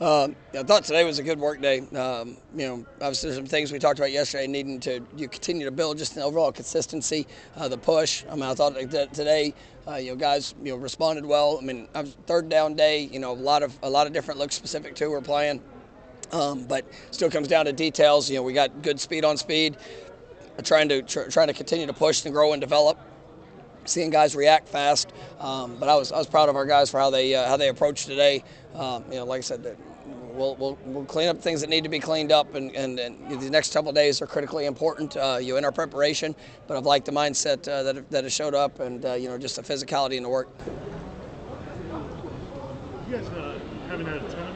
Um, I thought today was a good work day. Um, you know, obviously some things we talked about yesterday needing to you continue to build just an overall consistency, uh, the push. I mean, I thought that today, uh, you know, guys, you know, responded well. I mean, third down day. You know, a lot of a lot of different looks specific to we're playing, um, but still comes down to details. You know, we got good speed on speed, trying to tr- trying to continue to push and grow and develop seeing guys react fast. Um, but I was I was proud of our guys for how they uh, how they approached today. Um, you know, like I said, we'll, we'll, we'll clean up things that need to be cleaned up, and, and, and the next couple days are critically important. Uh, you in our preparation, but I've liked the mindset uh, that that has showed up, and uh, you know just the physicality in the work. You guys uh, haven't had a ton.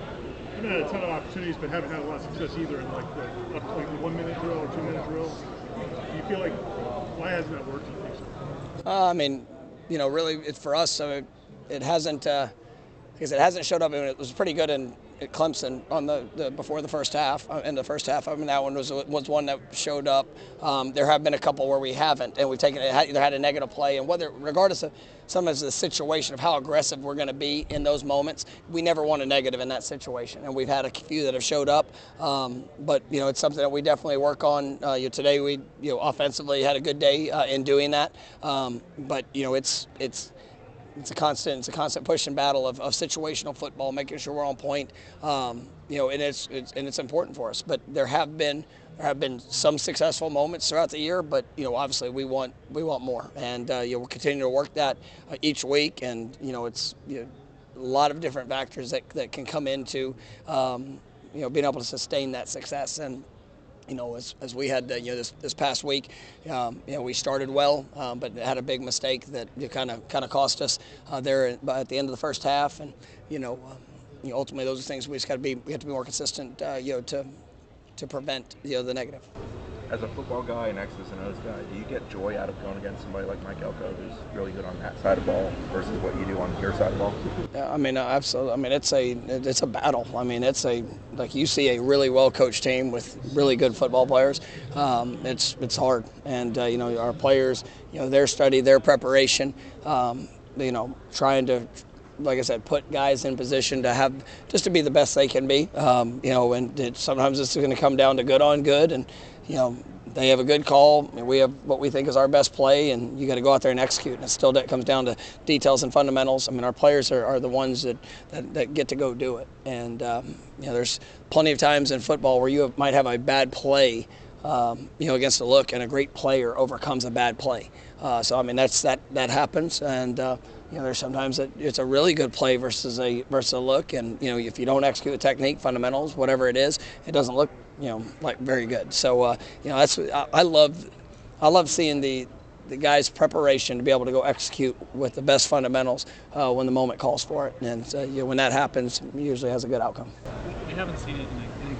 Haven't had a ton of opportunities, but haven't had a lot of success either in like the, like the one minute drill or two minute drill. Do you feel like why hasn't that worked? Uh, I mean, you know, really, it's for us. So it, it hasn't, uh, because it hasn't showed up. I mean, it was pretty good in at Clemson on the, the, before the first half. Uh, in the first half, I mean that one was was one that showed up. Um, there have been a couple where we haven't, and we've taken it either had a negative play, and whether regardless of some of the situation of how aggressive we're going to be in those moments, we never want a negative in that situation, and we've had a few that have showed up. Um, but you know, it's something that we definitely work on. Uh, you know, today we you know offensively had a good day uh, in doing that, um, but you know it's it's it's a constant it's a constant push and battle of, of situational football, making sure we're on point. Um, you know, and it's, it's, and it's important for us. But there have been there have been some successful moments throughout the year, but you know, obviously we want we want more, and uh, you know, we're continuing to work that uh, each week. And you know, it's you know, a lot of different factors that, that can come into um, you know being able to sustain that success and you know, as, as we had, uh, you know, this, this past week, um, you know, we started well, um, but had a big mistake that kind of kind of cost us uh, there at the end of the first half, and you know, um, you know, ultimately those are things we just got to be we have to be more consistent, uh, you know, to to prevent you know the negative as a football guy and X's and O's guy, do you get joy out of going against somebody like Mike Elko, who's really good on that side of the ball, versus what you do on your side of the ball? Yeah, I mean, absolutely. I mean, it's a it's a battle. I mean, it's a like you see a really well coached team with really good football players. Um, it's it's hard, and uh, you know our players, you know their study, their preparation, um, you know trying to like I said, put guys in position to have just to be the best they can be. Um, you know, and it, sometimes it's going to come down to good on good, and you know, they have a good call. We have what we think is our best play, and you got to go out there and execute. And it still comes down to details and fundamentals. I mean, our players are, are the ones that, that, that, get to go do it. And um, you know, there's plenty of times in football where you have, might have a bad play, um, you know, against a look, and a great player overcomes a bad play. Uh, so I mean, that's that that happens, and uh, you know, there's sometimes that it's a really good play versus a versus a look, and you know, if you don't execute the technique, fundamentals, whatever it is, it doesn't look you know like very good. So uh, you know that's I, I love I love seeing the the guys' preparation to be able to go execute with the best fundamentals uh, when the moment calls for it, and uh, you know, when that happens, usually has a good outcome. We haven't seen it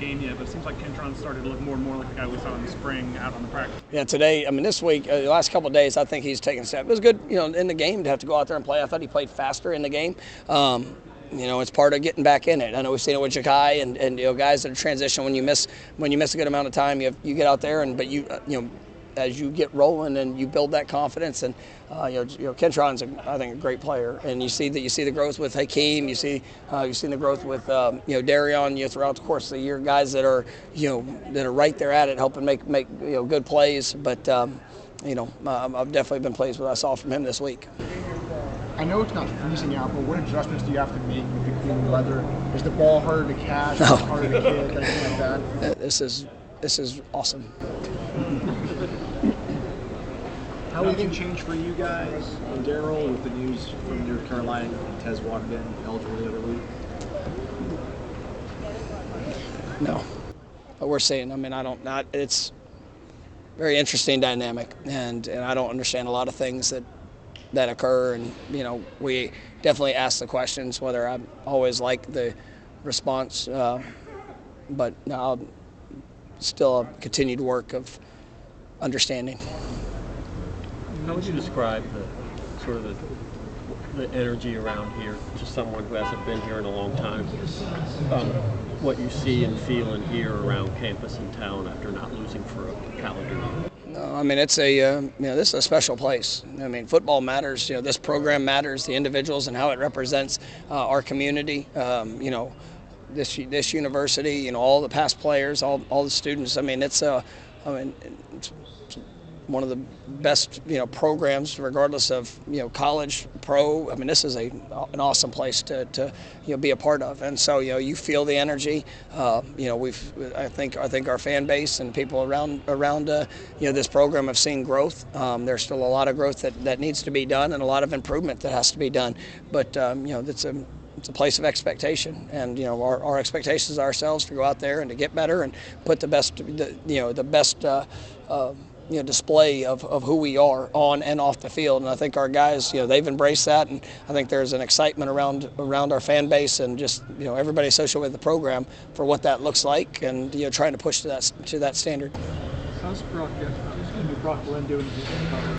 game yet, but it seems like Kentron started to look more and more like the guy we saw in the spring out on the practice. Yeah, today, I mean, this week, uh, the last couple days, I think he's taken a step. It was good, you know, in the game to have to go out there and play. I thought he played faster in the game. Um, you know, it's part of getting back in it. I know we've seen it with Ja'Khi and, and you know guys that are transition when you miss when you miss a good amount of time, you have, you get out there and but you uh, you know as you get rolling and you build that confidence and uh, you know, you know Kentron's a, I think a great player and you see that you see the growth with Hakeem you see uh, you see the growth with um, you know Darion you know, throughout the course of the year guys that are you know that are right there at it helping make make you know good plays but um, you know I've definitely been pleased with what I saw from him this week. I know it's not freezing out, but what adjustments do you have to make with the cooler weather? Is the ball harder to catch? No. harder to kick? Anything like that? This is this is awesome. How anything changed for you guys and Daryl with the news from North Carolina Tez Walker in eligible the other week? No, but we're saying. I mean, I don't. Not it's very interesting dynamic, and and I don't understand a lot of things that that occur. And you know, we definitely ask the questions. Whether I always like the response, uh, but now still a continued work of understanding. How would you describe the sort of the, the energy around here to someone who hasn't been here in a long time? Um, what you see and feel and hear around campus and town after not losing for a calendar year? No, I mean it's a uh, you know this is a special place. I mean football matters. You know this program matters. The individuals and how it represents uh, our community. Um, you know this this university, you know, all the past players, all, all the students. I mean, it's a, I mean, it's one of the best you know programs, regardless of you know college, pro. I mean, this is a an awesome place to, to you know be a part of, and so you know you feel the energy. Uh, you know, we've I think I think our fan base and people around around uh, you know this program have seen growth. Um, there's still a lot of growth that, that needs to be done, and a lot of improvement that has to be done. But um, you know, that's a it's a place of expectation, and you know our, our expectations ourselves to go out there and to get better and put the best, the, you know, the best. Uh, uh, you know, display of, of who we are on and off the field, and I think our guys, you know, they've embraced that, and I think there's an excitement around around our fan base and just you know everybody associated with the program for what that looks like, and you know, trying to push to that to that standard. How's Brock, Brock Glenn doing?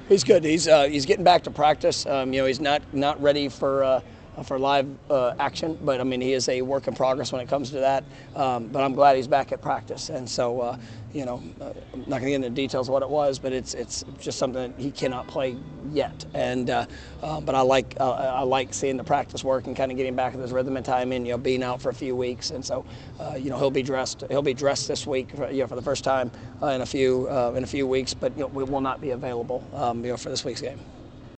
He's good. He's uh, he's getting back to practice. Um, you know, he's not not ready for. Uh, for live uh, action, but I mean he is a work in progress when it comes to that. Um, but I'm glad he's back at practice, and so uh, you know uh, I'm not going to get into details of what it was, but it's it's just something that he cannot play yet. And uh, uh, but I like uh, I like seeing the practice work and kind of getting back to his rhythm and time, and you know being out for a few weeks, and so you know he'll be dressed he'll be dressed this week, for, you know for the first time in a few in a few weeks, but you know we will not be available um, you know for this week's game.